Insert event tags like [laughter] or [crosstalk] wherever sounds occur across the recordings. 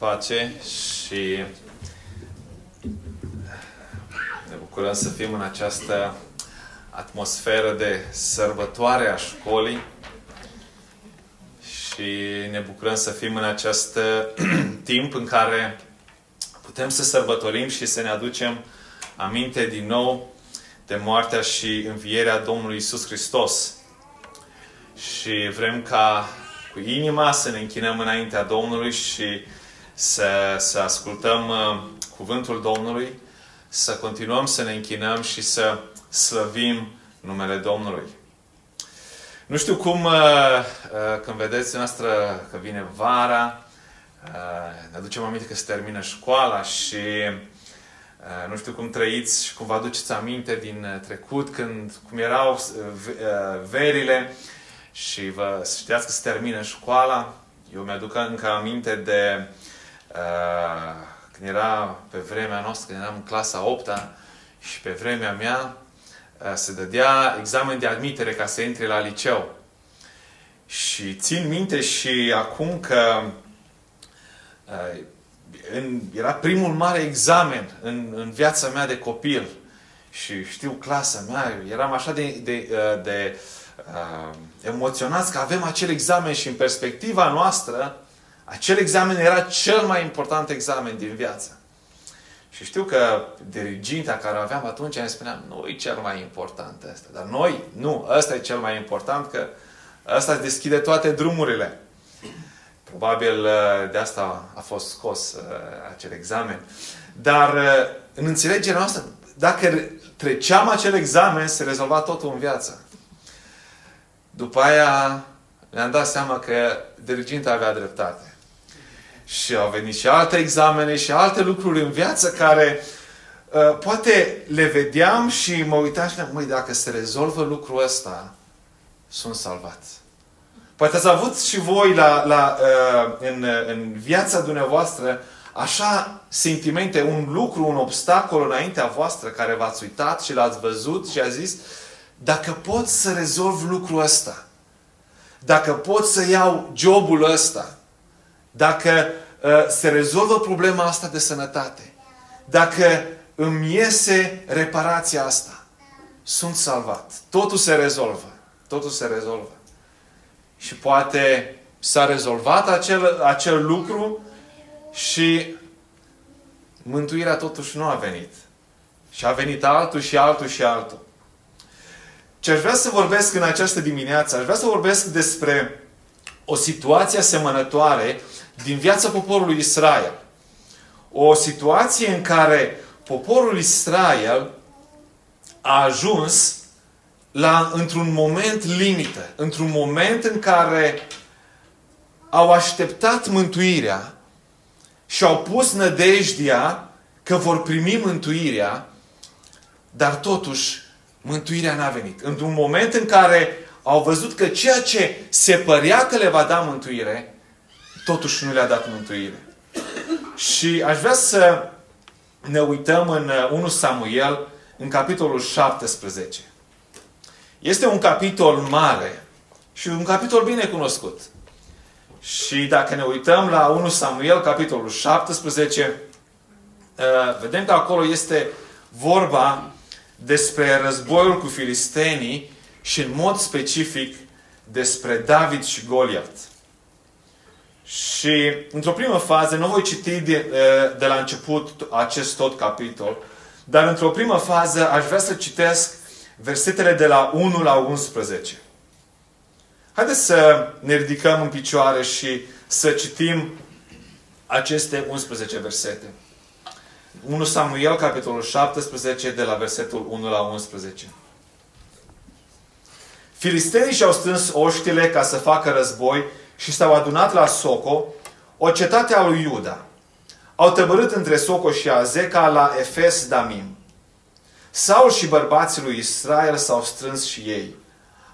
pace și ne bucurăm să fim în această atmosferă de sărbătoare a școlii și ne bucurăm să fim în acest [clears throat] timp în care putem să sărbătorim și să ne aducem aminte din nou de moartea și învierea Domnului Isus Hristos. Și vrem ca cu inima să ne închinăm înaintea Domnului și să, să ascultăm uh, cuvântul Domnului, să continuăm să ne închinăm și să slăvim numele Domnului. Nu știu cum, uh, uh, când vedeți noastră că vine vara, uh, ne aducem aminte că se termină școala și uh, nu știu cum trăiți și cum vă aduceți aminte din uh, trecut, când, cum erau uh, uh, verile și vă știați că se termină școala. Eu mi-aduc încă aminte de uh, când era pe vremea noastră, când eram în clasa 8 -a, și pe vremea mea uh, se dădea examen de admitere ca să intre la liceu. Și țin minte și acum că uh, în, era primul mare examen în, în viața mea de copil. Și știu clasa mea, eram așa de, de, de, de uh, emoționați că avem acel examen și în perspectiva noastră, acel examen era cel mai important examen din viață. Și știu că diriginta care o aveam atunci ne spunea, nu e cel mai important ăsta. Dar noi, nu, ăsta e cel mai important, că ăsta deschide toate drumurile. Probabil uh, de asta a fost scos uh, acel examen. Dar uh, în înțelegerea noastră, dacă treceam acel examen, se rezolva totul în viață. După aia ne-am dat seama că diriginta avea dreptate. Și au venit și alte examene și alte lucruri în viață care uh, poate le vedeam și mă uitam și măi, dacă se rezolvă lucrul ăsta, sunt salvat. Poate ați avut și voi la, la, uh, în, în viața dumneavoastră așa sentimente, un lucru, un obstacol înaintea voastră care v-ați uitat și l-ați văzut și a zis, dacă pot să rezolv lucrul ăsta, dacă pot să iau jobul ăsta, dacă uh, se rezolvă problema asta de sănătate, dacă îmi iese reparația asta, sunt salvat. Totul se rezolvă. Totul se rezolvă. Și poate s-a rezolvat acel, acel lucru și mântuirea totuși nu a venit. Și a venit altul și altul și altul. Ce aș vrea să vorbesc în această dimineață, aș vrea să vorbesc despre o situație asemănătoare din viața poporului Israel. O situație în care poporul Israel a ajuns la, într-un moment limită, într-un moment în care au așteptat mântuirea și au pus nădejdea că vor primi mântuirea, dar totuși mântuirea n-a venit. Într-un moment în care au văzut că ceea ce se părea că le va da mântuire, totuși nu le-a dat mântuire. Și aș vrea să ne uităm în 1 uh, Samuel, în capitolul 17. Este un capitol mare și un capitol bine cunoscut. Și dacă ne uităm la 1 Samuel, capitolul 17, uh, vedem că acolo este vorba despre războiul cu filistenii și în mod specific despre David și Goliat. Și într-o primă fază, nu voi citi de, de la început acest tot capitol, dar într-o primă fază aș vrea să citesc versetele de la 1 la 11. Haideți să ne ridicăm în picioare și să citim aceste 11 versete. 1 Samuel, capitolul 17, de la versetul 1 la 11. Filistenii și-au strâns oștile ca să facă război și s-au adunat la Soco, o cetate a lui Iuda. Au tăbărât între Soco și Azeca la Efes Damim. Saul și bărbații lui Israel s-au strâns și ei.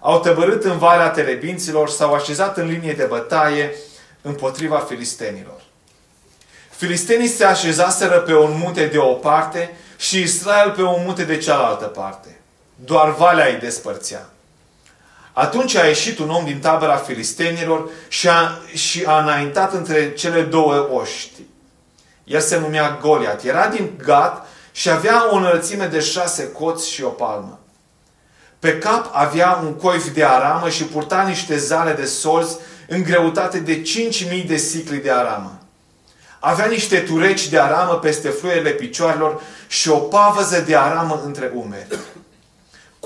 Au tăbărât în Valea Terebinților, s-au așezat în linie de bătaie împotriva filistenilor. Filistenii se așezaseră pe un munte de o parte și Israel pe un munte de cealaltă parte. Doar valea îi despărțea. Atunci a ieșit un om din tabăra filistenilor și a, și a înaintat între cele două oști, El se numea Goliat. Era din Gat și avea o înălțime de șase coți și o palmă. Pe cap avea un coif de aramă și purta niște zale de solzi în greutate de 5.000 de sicli de aramă. Avea niște tureci de aramă peste fluierele picioarelor și o pavăză de aramă între umeri.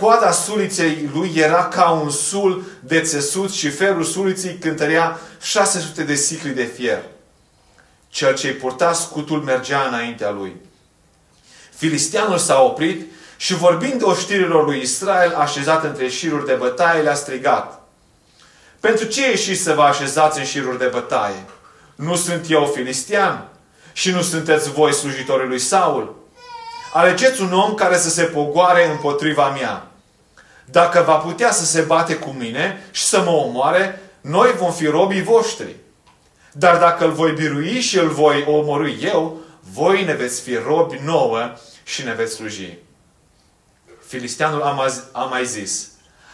Coada suliței lui era ca un sul de țesut și ferul suliței cântărea 600 de sicli de fier. Cel ce-i purta scutul mergea înaintea lui. Filisteanul s-a oprit și vorbind de oștirilor lui Israel, așezat între șiruri de bătaie, le-a strigat. Pentru ce ieșiți să vă așezați în șiruri de bătaie? Nu sunt eu filistian? Și nu sunteți voi slujitorii lui Saul? Alegeți un om care să se pogoare împotriva mea. Dacă va putea să se bate cu mine și să mă omoare, noi vom fi robii voștri. Dar dacă îl voi birui și îl voi omorâi eu, voi ne veți fi robi nouă și ne veți sluji. Filisteanul a mai zis,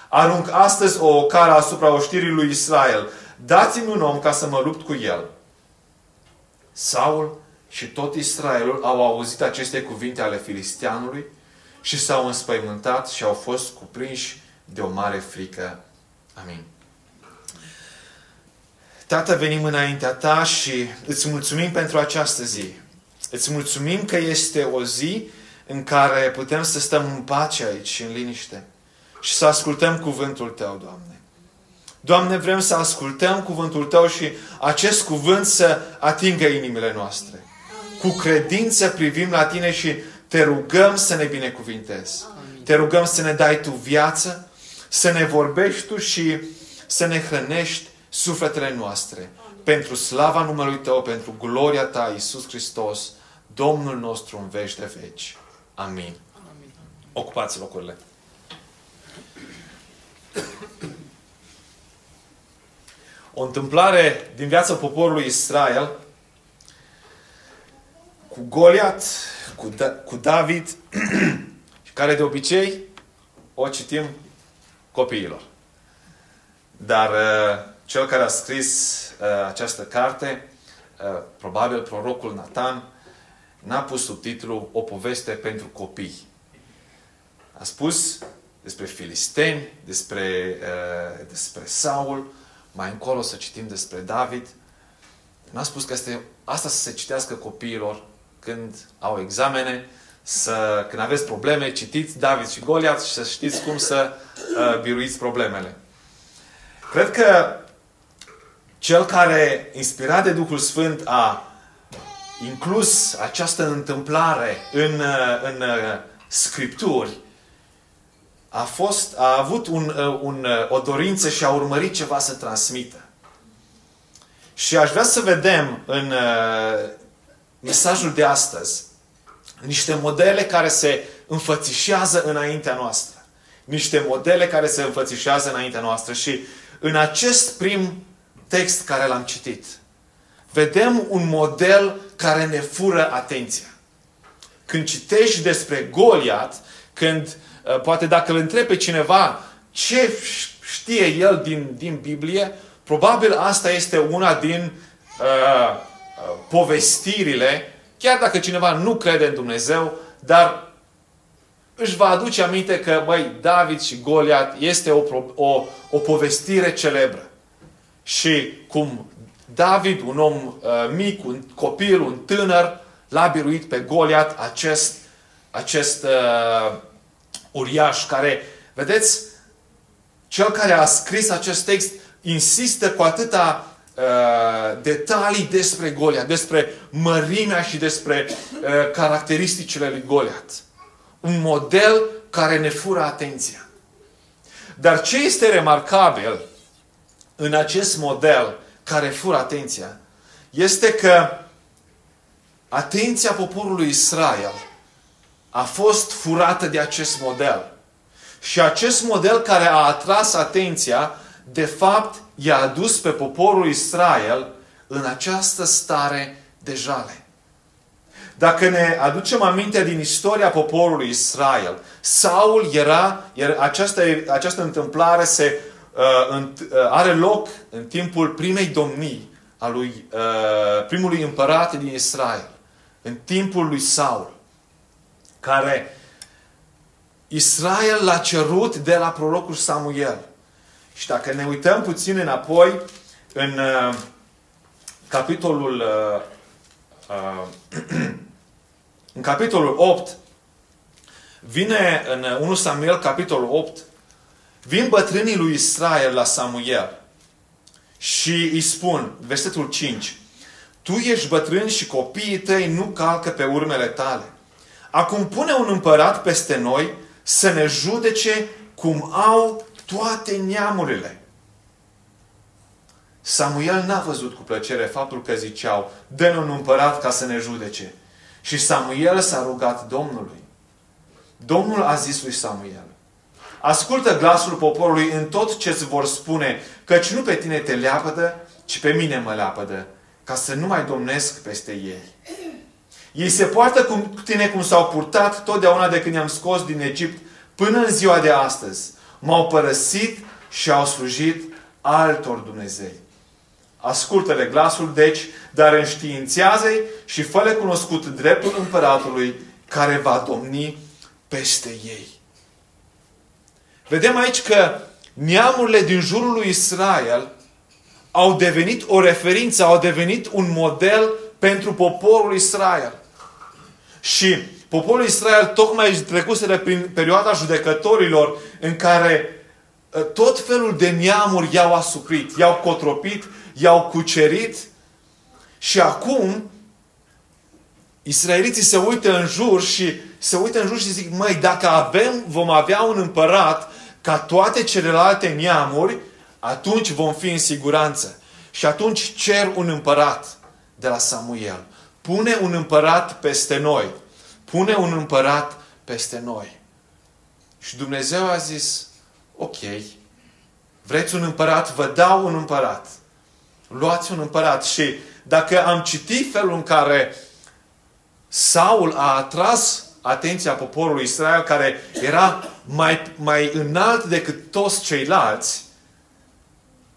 arunc astăzi o ocară asupra oștirii lui Israel. Dați-mi un om ca să mă lupt cu el. Saul și tot Israelul au auzit aceste cuvinte ale filisteanului și s-au înspăimântat și au fost cuprinși de o mare frică. Amin. Tată, venim înaintea Ta și îți mulțumim pentru această zi. Îți mulțumim că este o zi în care putem să stăm în pace aici, în liniște și să ascultăm cuvântul Tău, Doamne. Doamne, vrem să ascultăm cuvântul Tău și acest cuvânt să atingă inimile noastre. Cu credință privim la Tine și te rugăm să ne binecuvintezi. Te rugăm să ne dai Tu viață, să ne vorbești Tu și să ne hrănești sufletele noastre. Pentru slava numelui Tău, pentru gloria Ta, Iisus Hristos, Domnul nostru în veci de veci. Amin. Ocupați locurile. O întâmplare din viața poporului Israel cu Goliat, cu, da- cu David, [clears throat] care de obicei o citim copiilor. Dar uh, cel care a scris uh, această carte, uh, probabil prorocul Nathan, n-a pus subtitlul O poveste pentru copii. A spus despre filisteni, despre, uh, despre Saul, mai încolo să citim despre David. N-a spus că este asta să se citească copiilor când au examene, să, când aveți probleme, citiți David și Goliat și să știți cum să uh, biruiți problemele. Cred că cel care, inspirat de Duhul Sfânt, a inclus această întâmplare în, uh, în uh, Scripturi, a, fost, a avut un, uh, un, o dorință și a urmărit ceva să transmită. Și aș vrea să vedem în mesajul de astăzi niște modele care se înfățișează înaintea noastră. Niște modele care se înfățișează înaintea noastră. Și în acest prim text care l-am citit, vedem un model care ne fură atenția. Când citești despre Goliat, când, uh, poate dacă îl întrebi pe cineva ce știe el din, din Biblie, probabil asta este una din uh, uh, povestirile, chiar dacă cineva nu crede în Dumnezeu, dar își va aduce aminte că, băi, David și Goliat este o, o, o povestire celebră. Și cum David, un om uh, mic, un copil, un tânăr, l-a biruit pe Goliat, acest, acest uh, uriaș care, vedeți, cel care a scris acest text insistă cu atâta uh, detalii despre Goliat, despre mărimea și despre uh, caracteristicile lui Goliat. Un model care ne fură atenția. Dar ce este remarcabil în acest model care fură atenția este că atenția poporului Israel a fost furată de acest model. Și acest model care a atras atenția, de fapt, i-a adus pe poporul Israel în această stare de jale. Dacă ne aducem aminte din istoria poporului Israel, Saul era, era această, această întâmplare se Uh, uh, are loc în timpul primei domnii a lui uh, primului împărat din Israel. în timpul lui Saul, care Israel l-a cerut de la prorocul Samuel. Și dacă ne uităm puțin înapoi, în uh, capitolul uh, uh, [clears throat] în capitolul 8 vine în 1 Samuel capitolul 8 vin bătrânii lui Israel la Samuel și îi spun, versetul 5 Tu ești bătrân și copiii tăi nu calcă pe urmele tale. Acum pune un împărat peste noi să ne judece cum au toate neamurile. Samuel n-a văzut cu plăcere faptul că ziceau, dă un împărat ca să ne judece. Și Samuel s-a rugat Domnului. Domnul a zis lui Samuel, ascultă glasul poporului în tot ce îți vor spune, căci nu pe tine te leapădă, ci pe mine mă leapădă, ca să nu mai domnesc peste ei. Ei se poartă cu tine cum s-au purtat totdeauna de când i-am scos din Egipt până în ziua de astăzi. M-au părăsit și au slujit altor Dumnezei. Ascultă-le glasul, deci, dar înștiințează-i și fă cunoscut dreptul împăratului care va domni peste ei. Vedem aici că neamurile din jurul lui Israel au devenit o referință, au devenit un model pentru poporul Israel. Și poporul Israel tocmai trecuseră prin perioada judecătorilor în care ă, tot felul de neamuri i-au asuprit, i-au cotropit, i-au cucerit și acum israeliții se uită în jur și se uită în jur și zic, măi, dacă avem, vom avea un împărat ca toate celelalte neamuri, atunci vom fi în siguranță. Și atunci cer un împărat de la Samuel. Pune un împărat peste noi. Pune un împărat peste noi. Și Dumnezeu a zis, ok, vreți un împărat? Vă dau un împărat. Luați un împărat. Și dacă am citit felul în care Saul a atras atenția poporului Israel, care era mai, mai înalt decât toți ceilalți,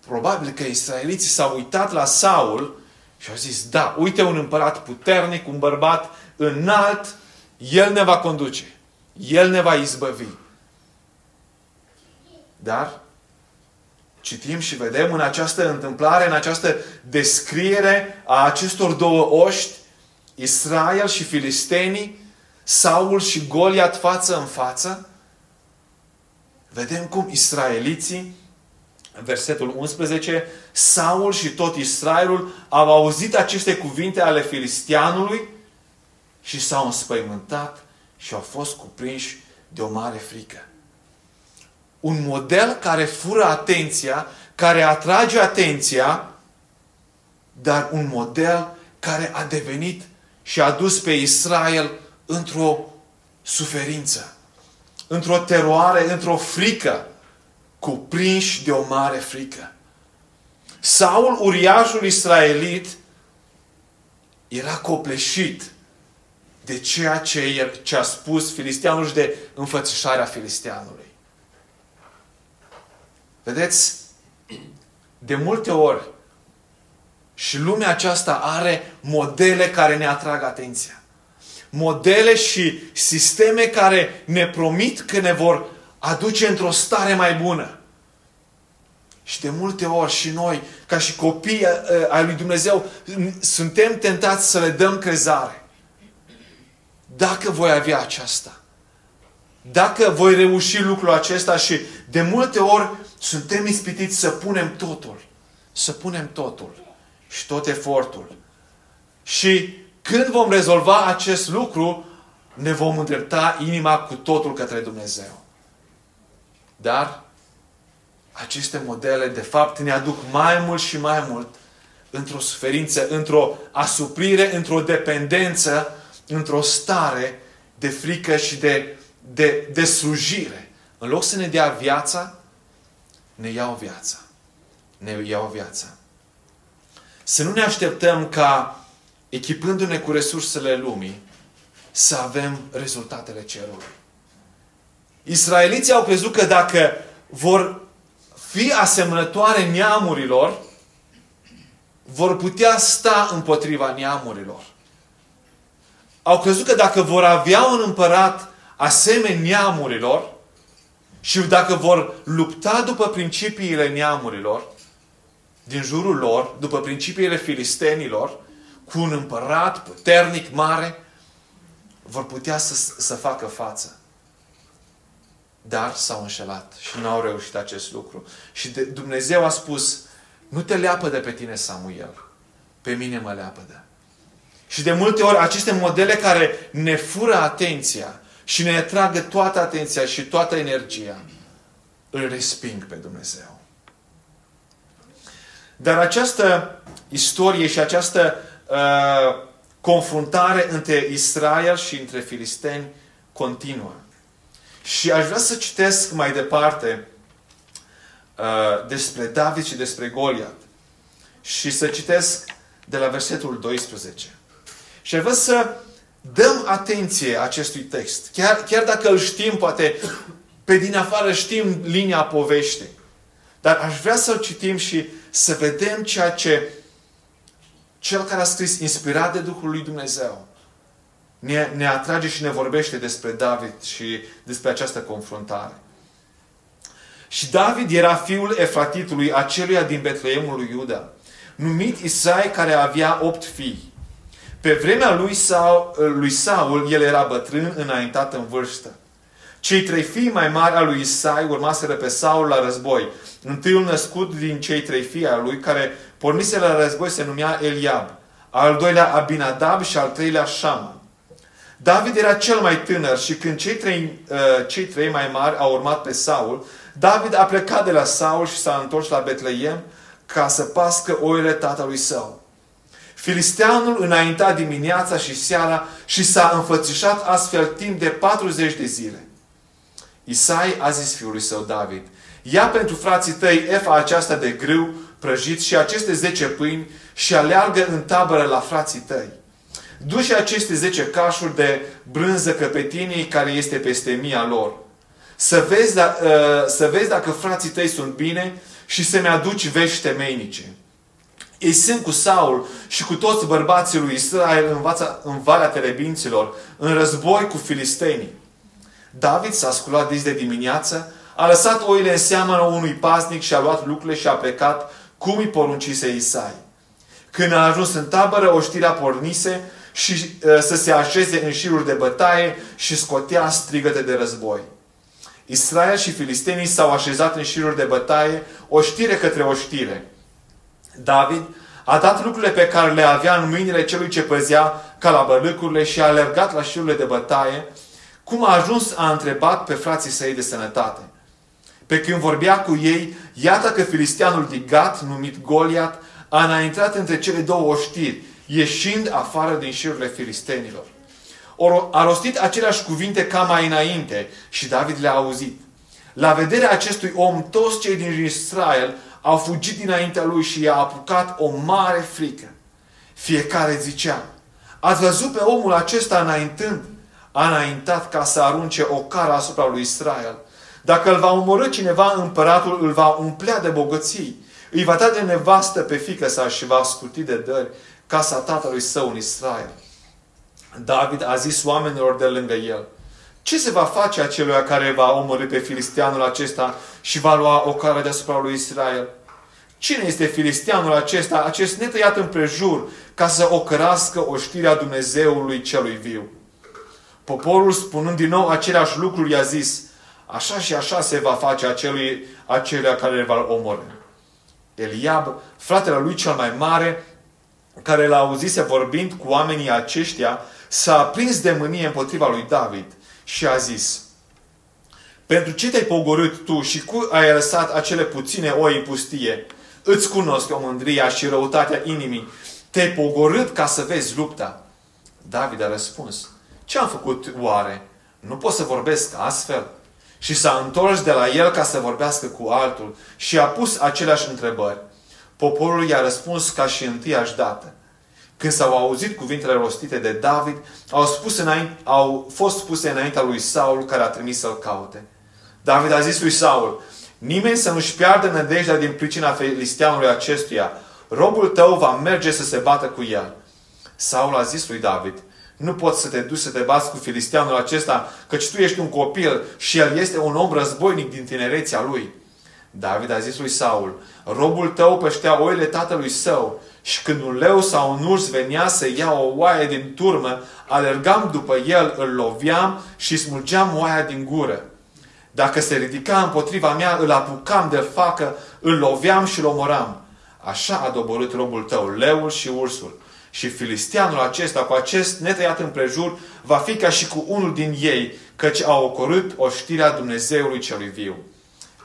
probabil că israeliții s-au uitat la Saul și au zis, da, uite un împărat puternic, un bărbat înalt, el ne va conduce. El ne va izbăvi. Dar citim și vedem în această întâmplare, în această descriere a acestor două oști, Israel și filistenii, Saul și Goliat față în față, vedem cum israeliții, în versetul 11, Saul și tot Israelul au auzit aceste cuvinte ale filistianului și s-au înspăimântat și au fost cuprinși de o mare frică. Un model care fură atenția, care atrage atenția, dar un model care a devenit și a dus pe Israel într-o suferință, într-o teroare, într-o frică, cuprinși de o mare frică. Saul, uriașul israelit, era copleșit de ceea ce, ce a spus filistianul și de înfățișarea filistianului. Vedeți, de multe ori și lumea aceasta are modele care ne atrag atenția. Modele și sisteme care ne promit că ne vor aduce într-o stare mai bună. Și de multe ori și noi, ca și copii uh, ai lui Dumnezeu, suntem tentați să le dăm crezare. Dacă voi avea aceasta, dacă voi reuși lucrul acesta și de multe ori suntem ispitiți să punem totul, să punem totul și tot efortul. Și când vom rezolva acest lucru, ne vom îndrepta inima cu totul către Dumnezeu. Dar aceste modele, de fapt, ne aduc mai mult și mai mult într-o suferință, într-o asuprire, într-o dependență, într-o stare de frică și de, de, de slujire. În loc să ne dea viața, ne iau viața. Ne iau viața. Să nu ne așteptăm ca, echipându-ne cu resursele lumii, să avem rezultatele cerului. Israeliții au crezut că dacă vor fi asemănătoare neamurilor, vor putea sta împotriva neamurilor. Au crezut că dacă vor avea un împărat asemenea neamurilor și dacă vor lupta după principiile neamurilor din jurul lor, după principiile filistenilor, cu un împărat puternic, mare, vor putea să, să facă față. Dar s-au înșelat și nu au reușit acest lucru. Și de, Dumnezeu a spus, nu te leapă de pe tine, Samuel. Pe mine mă leapă de. Și de multe ori aceste modele care ne fură atenția și ne tragă toată atenția și toată energia, îl resping pe Dumnezeu. Dar această istorie și această uh, confruntare între Israel și între filisteni continuă. Și aș vrea să citesc mai departe uh, despre David și despre Goliat. Și să citesc de la versetul 12. Și aș vrea să dăm atenție acestui text. Chiar, chiar dacă îl știm, poate pe din afară știm linia poveștii. Dar aș vrea să-l citim și să vedem ceea ce cel care a scris, inspirat de Duhul lui Dumnezeu, ne, ne atrage și ne vorbește despre David și despre această confruntare. Și David era fiul Efratitului, aceluia din Betleemul lui Iuda, numit Isai, care avea opt fii. Pe vremea lui Saul, lui Saul, el era bătrân, înaintat în vârstă. Cei trei fii mai mari al lui Isai urmaseră pe Saul la război. Întâiul născut din cei trei fii al lui, care pornise la război, se numea Eliab. Al doilea Abinadab și al treilea Shama. David era cel mai tânăr și când cei trei, uh, cei trei mai mari au urmat pe Saul, David a plecat de la Saul și s-a întors la Betleem ca să pască oile tatălui său. Filisteanul înainta dimineața și seara și s-a înfățișat astfel timp de 40 de zile. Isai a zis fiului său David, ia pentru frații tăi efa aceasta de grâu prăjit și aceste zece pâini și aleargă în tabără la frații tăi. Du-și aceste zece cașuri de brânză căpetinii care este peste mia lor. Să vezi, da, uh, să vezi dacă frații tăi sunt bine și să-mi aduci vești temeinice. Ei sunt cu Saul și cu toți bărbații lui Israel în, vața, în Valea Terebinților, în război cu filistenii. David s-a sculat dis de dimineață, a lăsat oile în seamă unui pasnic și a luat lucrurile și a plecat cum îi poruncise Isai. Când a ajuns în tabără, oștirea pornise și uh, să se așeze în șiruri de bătaie și scotea strigăte de război. Israel și filistenii s-au așezat în șiruri de bătaie, o știre către o știre. David a dat lucrurile pe care le avea în mâinile celui ce păzea calabărâcurile și a alergat la șirurile de bătaie. Cum a ajuns, a întrebat pe frații săi de sănătate. Pe când vorbea cu ei, iată că filisteanul de Gat, numit Goliat, a înaintrat între cele două oștiri, ieșind afară din șirurile filistenilor. A rostit aceleași cuvinte ca mai înainte și David le-a auzit. La vederea acestui om, toți cei din Israel au fugit dinaintea lui și i-a apucat o mare frică. Fiecare zicea, ați văzut pe omul acesta înaintând? A înaintat ca să arunce o cară asupra lui Israel. Dacă îl va omorâ cineva, împăratul îl va umplea de bogății. Îi va da de nevastă pe fică sa și va scuti de dări casa tatălui său în Israel. David a zis oamenilor de lângă el, ce se va face acelui care va omorâ pe filisteanul acesta și va lua o care deasupra lui Israel? Cine este filisteanul acesta, acest netăiat împrejur, ca să ocărască oștirea Dumnezeului celui viu? Poporul, spunând din nou aceleași lucruri, i-a zis, așa și așa se va face acelui, acelea care va omorâ. Eliab, fratele lui cel mai mare, care l-a auzise vorbind cu oamenii aceștia, s-a prins de mânie împotriva lui David și a zis, Pentru ce te-ai pogorât tu și cu ai lăsat acele puține oi în pustie? Îți cunosc o mândria și răutatea inimii. Te-ai pogorât ca să vezi lupta. David a răspuns, ce am făcut oare? Nu pot să vorbesc astfel? Și s-a întors de la el ca să vorbească cu altul și a pus aceleași întrebări. Poporul i-a răspuns ca și întâiași dată. Când s-au auzit cuvintele rostite de David, au, spus înainte, au fost spuse înaintea lui Saul, care a trimis să-l caute. David a zis lui Saul, nimeni să nu-și piardă nădejdea din pricina filisteanului acestuia. Robul tău va merge să se bată cu el. Saul a zis lui David, Nu poți să te duci să te bați cu filisteanul acesta, căci tu ești un copil și el este un om războinic din tinerețea lui. David a zis lui Saul, robul tău păștea oile tatălui său și când un leu sau un urs venea să ia o oaie din turmă, alergam după el, îl loveam și smulgeam oaia din gură. Dacă se ridica împotriva mea, îl apucam de facă, îl loveam și îl omoram. Așa a doborât robul tău, leul și ursul. Și filisteanul acesta, cu acest netăiat împrejur, va fi ca și cu unul din ei, căci a ocorât oștirea Dumnezeului celui viu.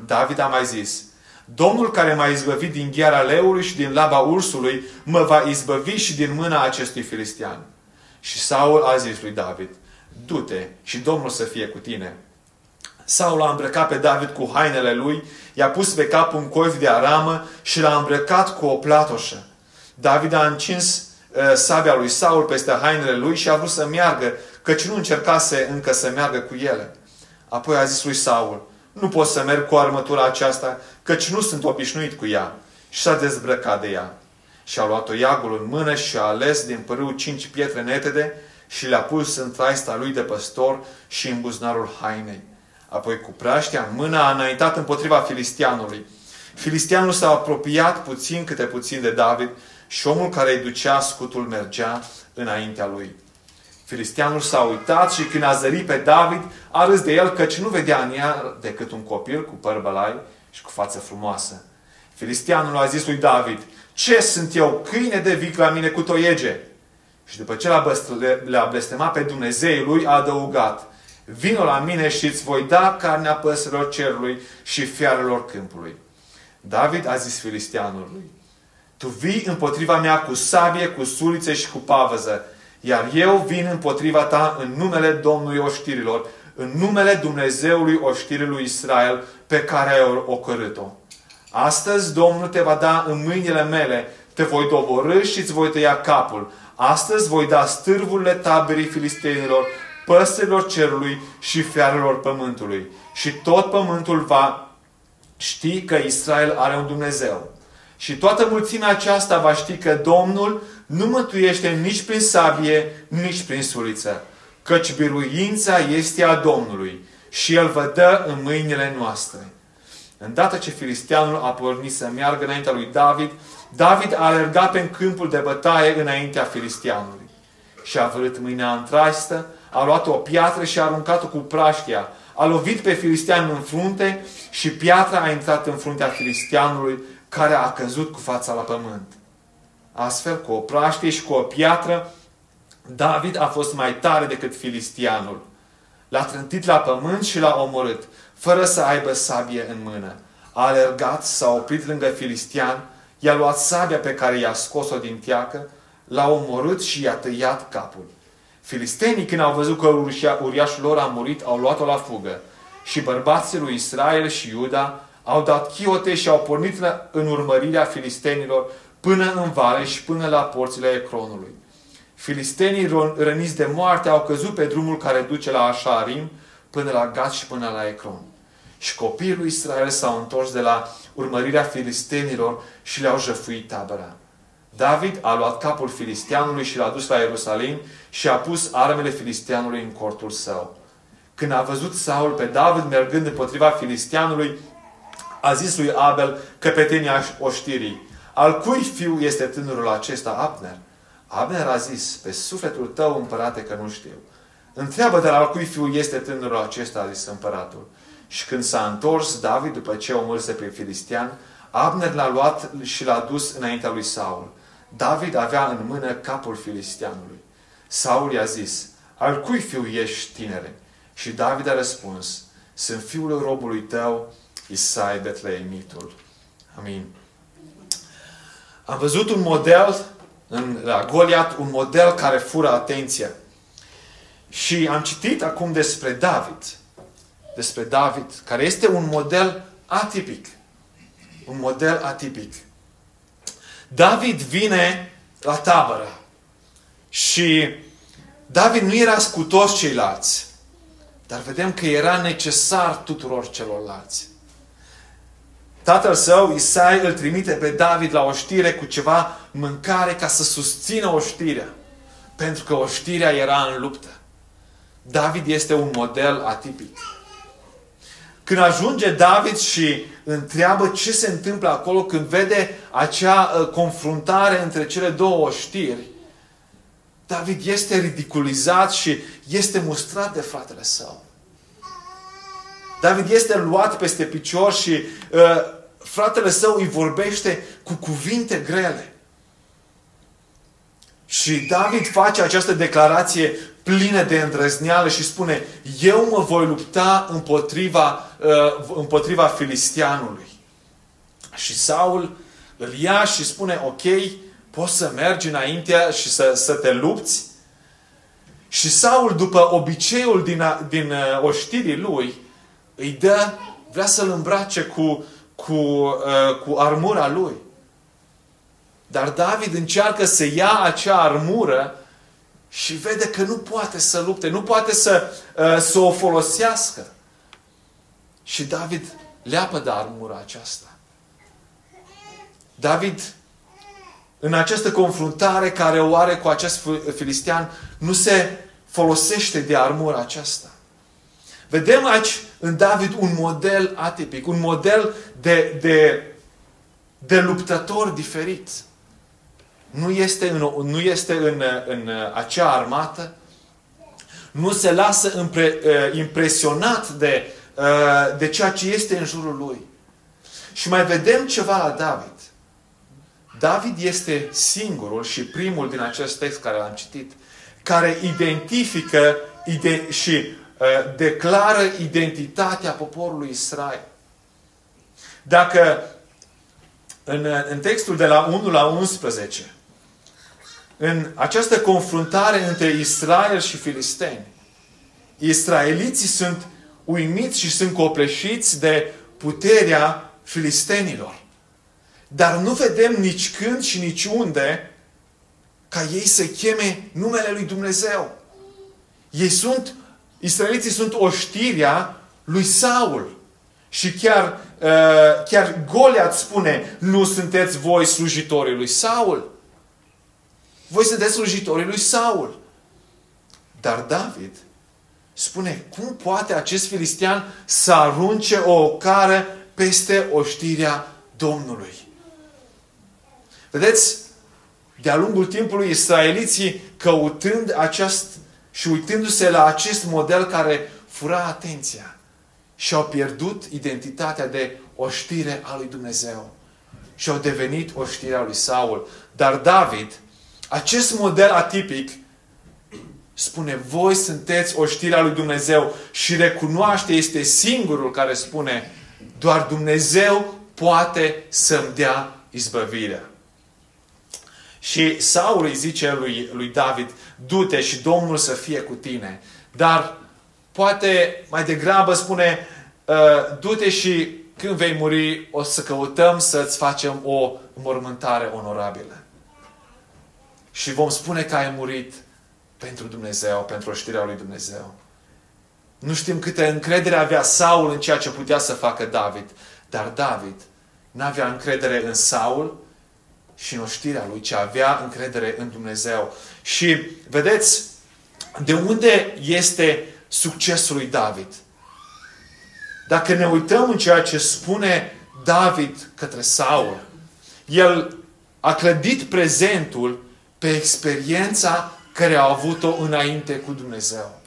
David a mai zis, Domnul care m-a izbăvit din gheara leului și din laba ursului, mă va izbăvi și din mâna acestui filistean. Și Saul a zis lui David, du-te și Domnul să fie cu tine. Saul a îmbrăcat pe David cu hainele lui, i-a pus pe cap un coif de aramă și l-a îmbrăcat cu o platoșă. David a încins uh, sabia lui Saul peste hainele lui și a vrut să meargă, căci nu încercase încă să meargă cu ele. Apoi a zis lui Saul, nu pot să merg cu armătura aceasta, căci nu sunt obișnuit cu ea. Și s-a dezbrăcat de ea. Și a luat-o iagul în mână și a ales din părâu cinci pietre netede și le-a pus în traista lui de păstor și în buzunarul hainei. Apoi cu praștea în mână a înaintat împotriva filistianului. Filistianul s-a apropiat puțin câte puțin de David și omul care îi ducea scutul mergea înaintea lui. Filistianul s-a uitat și când a zărit pe David, a râs de el căci nu vedea în ea decât un copil cu păr bălai și cu față frumoasă. Filistianul a zis lui David, ce sunt eu, câine de vic la mine cu toiege? Și după ce le-a blestemat pe Dumnezeu lui, a adăugat, Vino la mine și îți voi da carnea păsărilor cerului și fiarelor câmpului. David a zis filistianului, Tu vii împotriva mea cu sabie, cu sulițe și cu pavăză, iar eu vin împotriva ta în numele Domnului oștirilor, în numele Dumnezeului oștirii lui Israel, pe care ai ocărât-o. Astăzi Domnul te va da în mâinile mele, te voi doborâ și îți voi tăia capul. Astăzi voi da stârvurile taberii filistenilor păsărilor cerului și fiarelor pământului. Și tot pământul va ști că Israel are un Dumnezeu. Și toată mulțimea aceasta va ști că Domnul nu mântuiește nici prin sabie, nici prin suliță. Căci biruința este a Domnului și El vă dă în mâinile noastre. Îndată ce filisteanul a pornit să meargă înaintea lui David, David a alergat pe câmpul de bătaie înaintea filisteanului. Și a vărât mâinea în traistă, a luat o piatră și a aruncat-o cu praștia. A lovit pe filistean în frunte și piatra a intrat în fruntea filisteanului care a căzut cu fața la pământ. Astfel, cu o praștie și cu o piatră, David a fost mai tare decât filistianul. L-a trântit la pământ și l-a omorât, fără să aibă sabie în mână. A alergat, s-a oprit lângă filistian, i-a luat sabia pe care i-a scos-o din teacă, l-a omorât și i-a tăiat capul. Filistenii, când au văzut că uriașul lor a murit, au luat-o la fugă. Și bărbații lui Israel și Iuda au dat chiote și au pornit în urmărirea filistenilor până în vale și până la porțile Ecronului. Filistenii răniți de moarte au căzut pe drumul care duce la Așarim, până la Gat și până la Ecron. Și copiii lui Israel s-au întors de la urmărirea filistenilor și le-au jăfuit tabăra. David a luat capul filisteanului și l-a dus la Ierusalim și a pus armele filisteanului în cortul său. Când a văzut Saul pe David mergând împotriva filisteanului, a zis lui Abel, căpetenia oștirii, al cui fiu este tânărul acesta, Abner? Abner a zis, pe sufletul tău, împărate, că nu știu. Întreabă, dar al cui fiu este tânărul acesta, a zis împăratul. Și când s-a întors David, după ce omulse pe filistean, Abner l-a luat și l-a dus înaintea lui Saul. David avea în mână capul filisteanului. Saul i-a zis, al cui fiu ești, tinere? Și David a răspuns, sunt fiul robului tău, Isai Betleemitul. Amin. Am văzut un model în, la Goliat, un model care fură atenția. Și am citit acum despre David. Despre David, care este un model atipic. Un model atipic. David vine la tabără. Și David nu era cu toți ceilalți. Dar vedem că era necesar tuturor celorlalți. Tatăl său, Isai, îl trimite pe David la o știre cu ceva mâncare ca să susțină oștirea. Pentru că oștirea era în luptă. David este un model atipic. Când ajunge David și întreabă ce se întâmplă acolo când vede acea uh, confruntare între cele două oștiri, David este ridiculizat și este mustrat de fratele său. David este luat peste picior și uh, fratele său îi vorbește cu cuvinte grele. Și David face această declarație plină de îndrăzneală și spune, eu mă voi lupta împotriva, uh, împotriva filistianului. Și Saul îl ia și spune, ok, poți să mergi înainte și să, să te lupți? Și Saul, după obiceiul din, din uh, oștirii lui, îi dă, vrea să-l îmbrace cu, cu, uh, cu armura lui. Dar David încearcă să ia acea armură și vede că nu poate să lupte, nu poate să, uh, să o folosească. Și David leapă de armura aceasta. David, în această confruntare care o are cu acest filistean, nu se folosește de armura aceasta. Vedem aici în David un model atipic, un model de, de, de luptător diferit. Nu este, în, nu este în, în acea armată, nu se lasă impre, uh, impresionat de, uh, de ceea ce este în jurul lui. Și mai vedem ceva la David. David este singurul și primul din acest text care l-am citit, care identifică ide- și uh, declară identitatea poporului Israel. Dacă în, în textul de la 1 la 11 în această confruntare între Israel și filisteni. Israeliții sunt uimiți și sunt copleșiți de puterea filistenilor. Dar nu vedem nici când și nici unde ca ei să cheme numele lui Dumnezeu. Ei sunt, israeliții sunt oștirea lui Saul. Și chiar, uh, chiar Goliat spune, nu sunteți voi slujitorii lui Saul. Voi sunteți slujitorii lui Saul. Dar David spune, cum poate acest filistean să arunce o cară peste oștirea Domnului? Vedeți, de-a lungul timpului, israeliții căutând acest și uitându-se la acest model care fura atenția și-au pierdut identitatea de oștire a lui Dumnezeu și au devenit oștirea lui Saul. Dar David acest model atipic spune, voi sunteți oștirea lui Dumnezeu și recunoaște, este singurul care spune, doar Dumnezeu poate să-mi dea izbăvirea. Și Saul îi zice lui, lui David, du-te și Domnul să fie cu tine. Dar poate mai degrabă spune, uh, du-te și când vei muri o să căutăm să-ți facem o mormântare onorabilă și vom spune că ai murit pentru Dumnezeu, pentru știrea lui Dumnezeu. Nu știm câte încredere avea Saul în ceea ce putea să facă David, dar David n-avea încredere în Saul și în oștirea lui, ci avea încredere în Dumnezeu. Și vedeți, de unde este succesul lui David? Dacă ne uităm în ceea ce spune David către Saul, el a clădit prezentul pe experiența care a avut-o înainte cu Dumnezeu.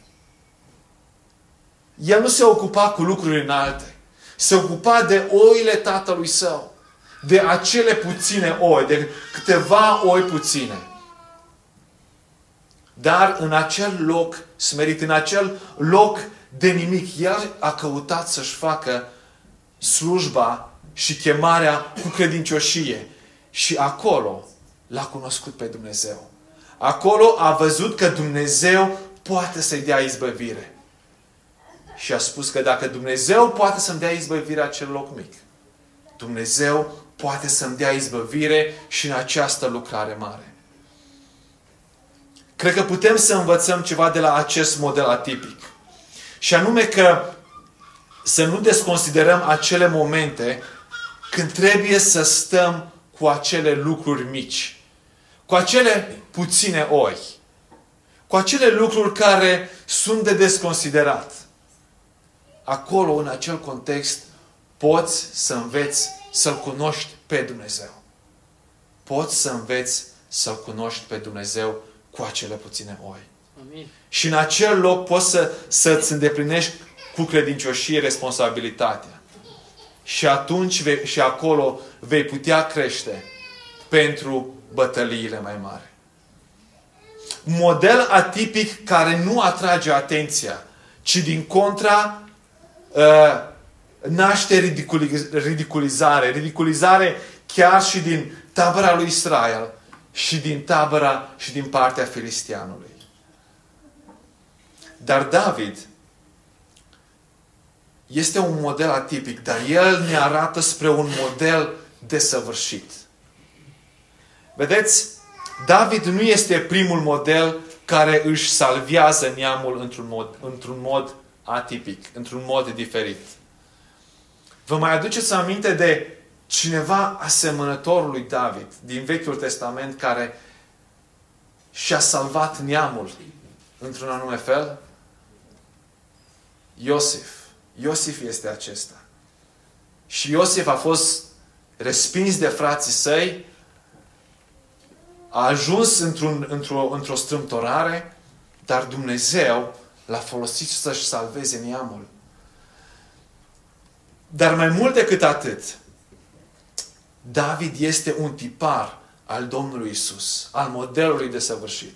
El nu se ocupa cu lucruri înalte. Se ocupa de oile tatălui său. De acele puține oi, de câteva oi puține. Dar în acel loc smerit, în acel loc de nimic, el a căutat să-și facă slujba și chemarea cu credincioșie. Și acolo l-a cunoscut pe Dumnezeu. Acolo a văzut că Dumnezeu poate să-i dea izbăvire. Și a spus că dacă Dumnezeu poate să-mi dea izbăvire acel loc mic, Dumnezeu poate să-mi dea izbăvire și în această lucrare mare. Cred că putem să învățăm ceva de la acest model atipic. Și anume că să nu desconsiderăm acele momente când trebuie să stăm cu acele lucruri mici, cu acele puține oi, cu acele lucruri care sunt de desconsiderat. Acolo, în acel context, poți să înveți să-L cunoști pe Dumnezeu. Poți să înveți să-L cunoști pe Dumnezeu cu acele puține oi. Amin. Și în acel loc poți să, să-ți îndeplinești cu credincioșie responsabilitatea. Și atunci vei, și acolo vei putea crește pentru bătăliile mai mari. Model atipic care nu atrage atenția, ci din contra uh, naște ridiculizare. Ridiculizare chiar și din tabăra lui Israel și din tabăra și din partea filistianului. Dar David este un model atipic, dar el ne arată spre un model desăvârșit. Vedeți, David nu este primul model care își salvează neamul într-un mod, într-un mod atipic, într-un mod diferit. Vă mai aduceți aminte de cineva asemănător lui David din Vechiul Testament care și-a salvat neamul într-un anume fel? Iosif. Iosif este acesta. Și Iosif a fost respins de frații săi, a ajuns într-un, într-o, într-o strâmtorare, dar Dumnezeu l-a folosit să-și salveze neamul. Dar mai mult decât atât, David este un tipar al Domnului Isus, al modelului de săvârșit.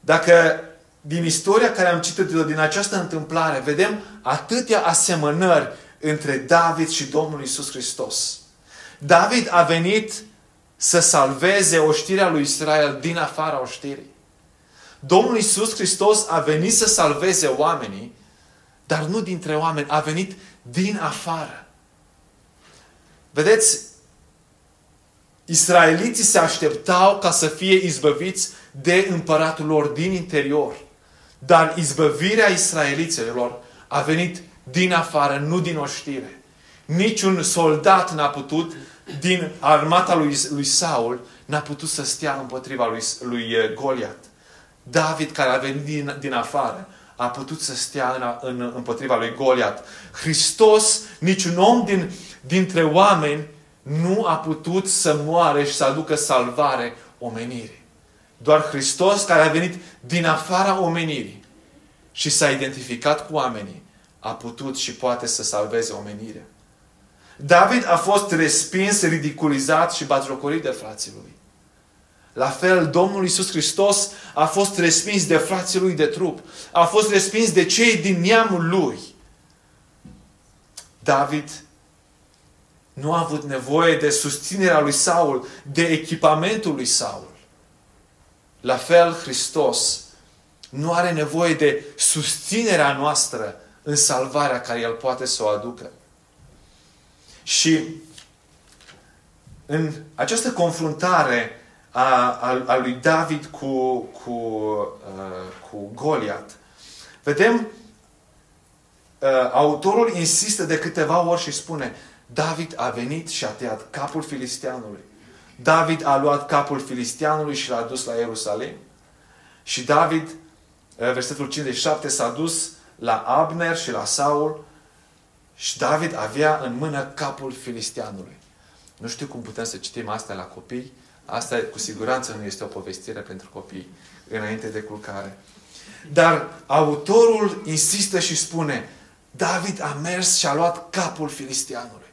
Dacă din istoria care am citit-o, din această întâmplare, vedem atâtea asemănări între David și Domnul Isus Hristos. David a venit să salveze oștirea lui Israel din afara oștirii. Domnul Isus Hristos a venit să salveze oamenii, dar nu dintre oameni, a venit din afară. Vedeți, israeliții se așteptau ca să fie izbăviți de împăratul lor din interior. Dar izbăvirea israeliților a venit din afară, nu din oștire. Niciun soldat n-a putut, din armata lui, lui Saul, n-a putut să stea împotriva lui, lui eh, Goliat. David, care a venit din, din afară, a putut să stea în, în, împotriva lui Goliat. Hristos, niciun om din, dintre oameni, nu a putut să moare și să aducă salvare omenirii. Doar Hristos, care a venit din afara omenirii și s-a identificat cu oamenii, a putut și poate să salveze omenirea. David a fost respins, ridiculizat și batjocorit de frații lui. La fel, Domnul Isus Hristos a fost respins de frații lui de trup. A fost respins de cei din neamul lui. David nu a avut nevoie de susținerea lui Saul, de echipamentul lui Saul. La fel, Hristos nu are nevoie de susținerea noastră în salvarea care El poate să o aducă. Și în această confruntare a, a, a lui David cu, cu, uh, cu Goliat, vedem uh, autorul insistă de câteva ori și spune David a venit și a tăiat capul filisteanului. David a luat capul filisteanului și l-a dus la Ierusalim. Și David, uh, versetul 57, s-a dus la Abner și la Saul și David avea în mână capul filisteanului. Nu știu cum putem să citim asta la copii, Asta cu siguranță nu este o povestire pentru copii înainte de culcare. Dar autorul insistă și spune David a mers și a luat capul filistianului.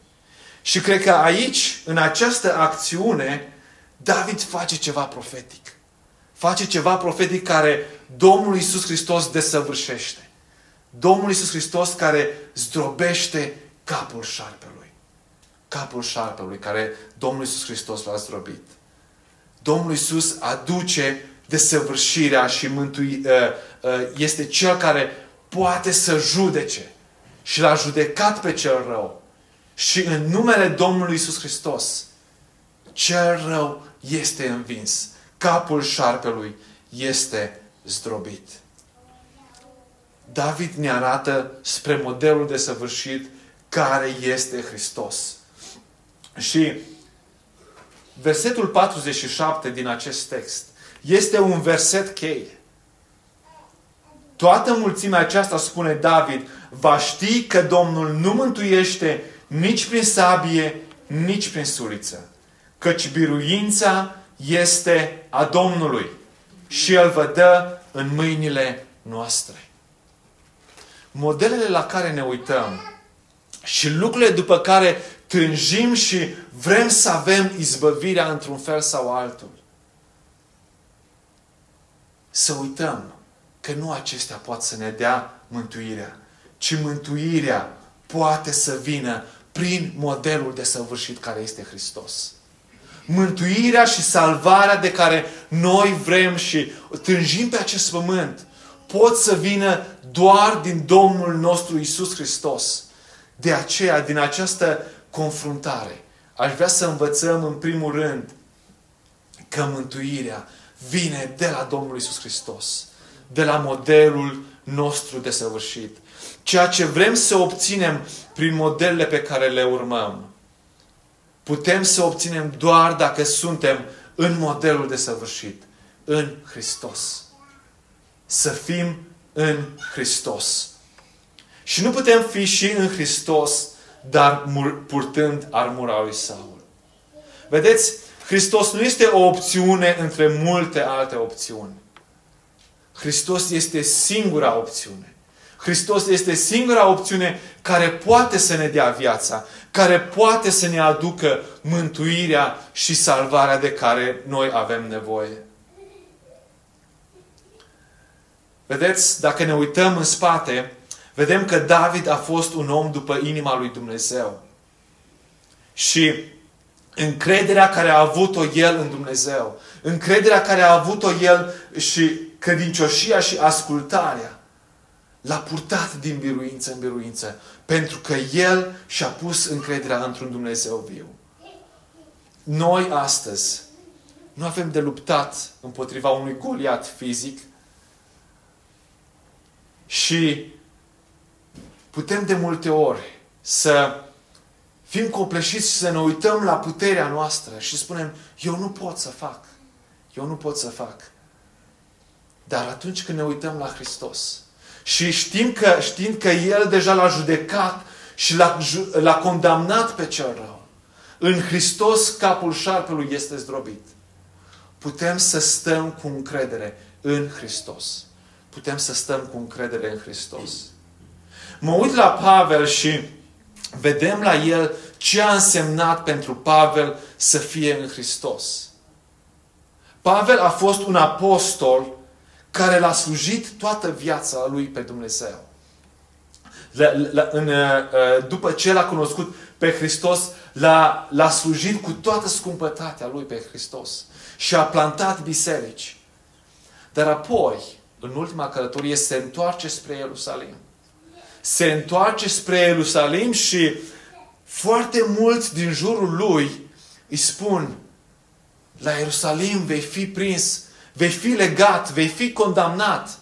Și cred că aici, în această acțiune, David face ceva profetic. Face ceva profetic care Domnul Isus Hristos desăvârșește. Domnul Isus Hristos care zdrobește capul șarpelui. Capul șarpelui care Domnul Isus Hristos l-a zdrobit. Domnul Isus aduce desăvârșirea și mântui, uh, uh, este Cel care poate să judece. Și l-a judecat pe cel rău. Și în numele Domnului Isus Hristos, cel rău este învins. Capul șarpelui este zdrobit. David ne arată spre modelul de săvârșit care este Hristos. Și Versetul 47 din acest text este un verset cheie. Toată mulțimea aceasta, spune David, va ști că Domnul nu mântuiește nici prin sabie, nici prin suliță. Căci biruința este a Domnului și El vă dă în mâinile noastre. Modelele la care ne uităm și lucrurile după care tânjim și vrem să avem izbăvirea într-un fel sau altul. Să uităm că nu acestea pot să ne dea mântuirea, ci mântuirea poate să vină prin modelul de săvârșit care este Hristos. Mântuirea și salvarea de care noi vrem și tânjim pe acest pământ pot să vină doar din Domnul nostru Isus Hristos. De aceea, din această confruntare, aș vrea să învățăm în primul rând că mântuirea vine de la Domnul Isus Hristos, de la modelul nostru de săvârșit. Ceea ce vrem să obținem prin modelele pe care le urmăm, putem să obținem doar dacă suntem în modelul de săvârșit, în Hristos. Să fim în Hristos. Și nu putem fi și în Hristos, dar purtând armura lui Saul. Vedeți, Hristos nu este o opțiune între multe alte opțiuni. Hristos este singura opțiune. Hristos este singura opțiune care poate să ne dea viața, care poate să ne aducă mântuirea și salvarea de care noi avem nevoie. Vedeți, dacă ne uităm în spate, vedem că David a fost un om după inima lui Dumnezeu. Și încrederea care a avut-o el în Dumnezeu, încrederea care a avut-o el și credincioșia și ascultarea, l-a purtat din biruință în biruință, pentru că el și-a pus încrederea într-un Dumnezeu viu. Noi astăzi nu avem de luptat împotriva unui goliat fizic și putem de multe ori să fim copleșiți și să ne uităm la puterea noastră și spunem, eu nu pot să fac. Eu nu pot să fac. Dar atunci când ne uităm la Hristos și știm că, știm că El deja l-a judecat și l-a, l-a condamnat pe cel rău, în Hristos capul șarpelui este zdrobit. Putem să stăm cu încredere în Hristos. Putem să stăm cu încredere în Hristos. Mă uit la Pavel și vedem la el ce a însemnat pentru Pavel să fie în Hristos. Pavel a fost un apostol care l-a slujit toată viața lui pe Dumnezeu. La, la, în, uh, după ce l-a cunoscut pe Hristos, l-a, l-a slujit cu toată scumpătatea lui pe Hristos și a plantat biserici. Dar apoi, în ultima călătorie, se întoarce spre Ierusalim se întoarce spre Ierusalim și foarte mulți din jurul lui îi spun la Ierusalim vei fi prins, vei fi legat, vei fi condamnat.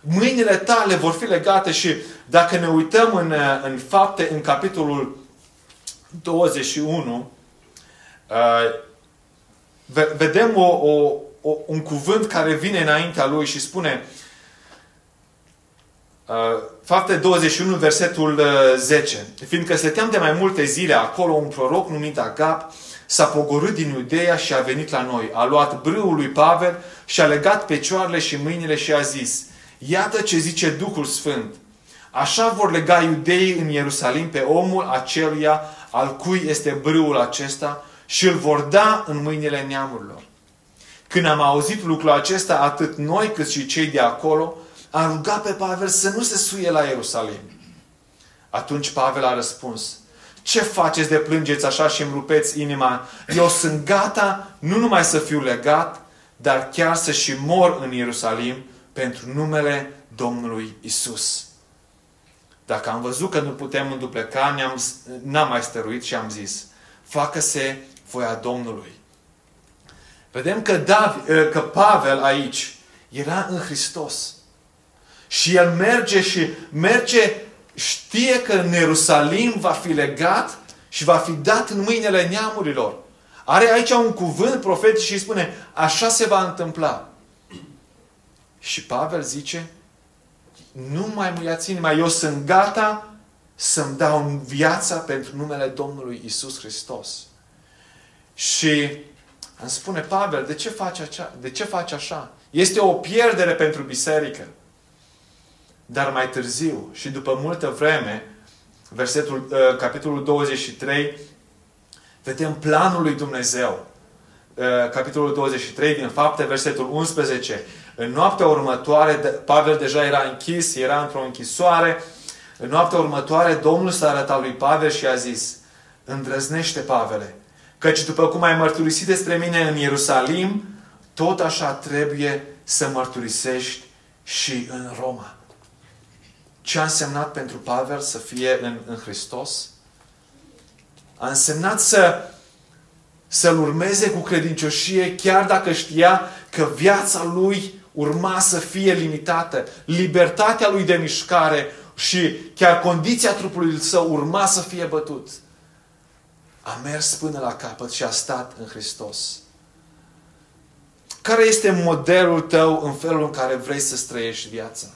Mâinile tale vor fi legate și dacă ne uităm în, în fapte, în capitolul 21, uh, vedem o, o, o, un cuvânt care vine înaintea lui și spune Uh, fapte 21, versetul 10. Uh, Fiindcă stăteam de mai multe zile acolo, un proroc numit Agap s-a pogorât din Iudeea și a venit la noi. A luat brâul lui Pavel și a legat pecioarele și mâinile și a zis, Iată ce zice Duhul Sfânt. Așa vor lega iudeii în Ierusalim pe omul aceluia al cui este brâul acesta și îl vor da în mâinile neamurilor. Când am auzit lucrul acesta, atât noi cât și cei de acolo, a rugat pe Pavel să nu se suie la Ierusalim. Atunci Pavel a răspuns, ce faceți de plângeți așa și îmi rupeți inima? Eu sunt gata nu numai să fiu legat, dar chiar să și mor în Ierusalim pentru numele Domnului Isus. Dacă am văzut că nu putem îndupleca, ne-am, n-am mai stăruit și am zis, facă-se voia Domnului. Vedem că, David, că Pavel aici era în Hristos. Și el merge și merge, știe că în Ierusalim va fi legat și va fi dat în mâinile neamurilor. Are aici un cuvânt profetic și spune, așa se va întâmpla. Și Pavel zice, nu mai muiați inima, eu sunt gata să-mi dau viața pentru numele Domnului Isus Hristos. Și îmi spune Pavel, de ce faci, acea, de ce faci așa? Este o pierdere pentru biserică. Dar mai târziu și după multă vreme, versetul, uh, capitolul 23, vedem planul lui Dumnezeu. Uh, capitolul 23 din fapte, versetul 11. În noaptea următoare, Pavel deja era închis, era într-o închisoare. În noaptea următoare, Domnul s-a arătat lui Pavel și a zis, îndrăznește, Pavele, căci după cum ai mărturisit despre mine în Ierusalim, tot așa trebuie să mărturisești și în Roma. Ce a însemnat pentru Pavel să fie în, în Hristos? A însemnat să, să-L urmeze cu credincioșie, chiar dacă știa că viața lui urma să fie limitată. Libertatea lui de mișcare și chiar condiția trupului său urma să fie bătut. A mers până la capăt și a stat în Hristos. Care este modelul tău în felul în care vrei să străiești viața?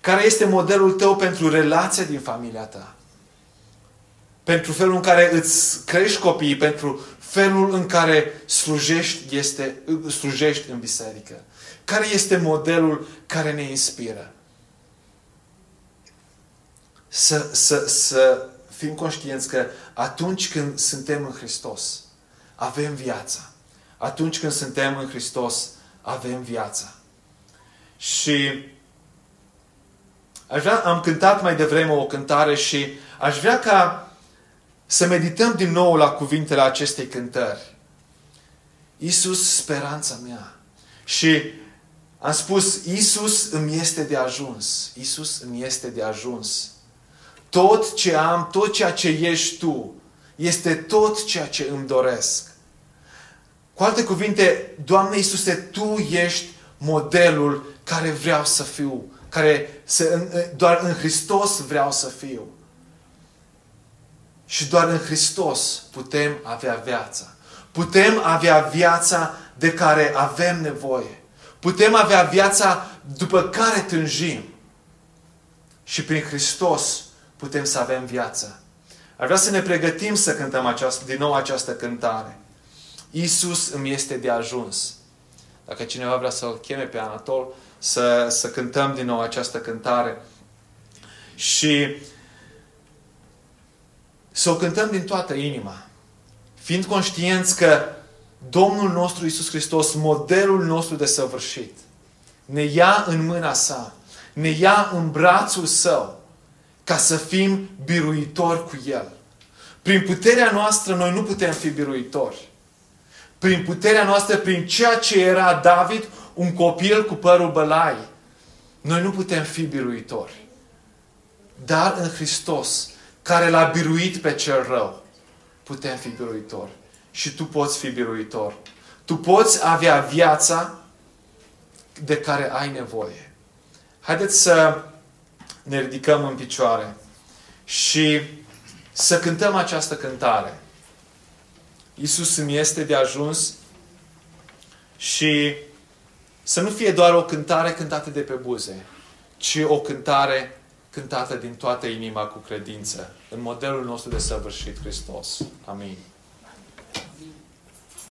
Care este modelul tău pentru relația din familia ta? Pentru felul în care îți crești copiii, pentru felul în care slujești, este, slujești în biserică. Care este modelul care ne inspiră? Să, să, să fim conștienți că atunci când suntem în Hristos, avem viața. Atunci când suntem în Hristos, avem viața. Și aș vrea, am cântat mai devreme o cântare și aș vrea ca să medităm din nou la cuvintele acestei cântări. Iisus, speranța mea. Și am spus, Iisus îmi este de ajuns. Iisus îmi este de ajuns. Tot ce am, tot ceea ce ești tu, este tot ceea ce îmi doresc. Cu alte cuvinte, Doamne Iisuse, Tu ești modelul care vreau să fiu, care să, doar în Hristos vreau să fiu. Și doar în Hristos putem avea viața. Putem avea viața de care avem nevoie. Putem avea viața după care tânjim. Și prin Hristos putem să avem viața. Ar vrea să ne pregătim să cântăm această, din nou această cântare. Iisus îmi este de ajuns. Dacă cineva vrea să-l cheme pe Anatol, să, să cântăm din nou această cântare. Și să o cântăm din toată inima. Fiind conștienți că Domnul nostru Iisus Hristos, modelul nostru de săvârșit, ne ia în mâna sa, ne ia în brațul său, ca să fim biruitori cu El. Prin puterea noastră noi nu putem fi biruitori. Prin puterea noastră, prin ceea ce era David, un copil cu părul bălai, noi nu putem fi biruitori. Dar în Hristos, care l-a biruit pe cel rău, putem fi biruitori. Și tu poți fi biruitor. Tu poți avea viața de care ai nevoie. Haideți să ne ridicăm în picioare și să cântăm această cântare. Iisus îmi este de ajuns și să nu fie doar o cântare cântată de pe buze, ci o cântare cântată din toată inima cu credință, în modelul nostru de săvârșit Hristos. Amin.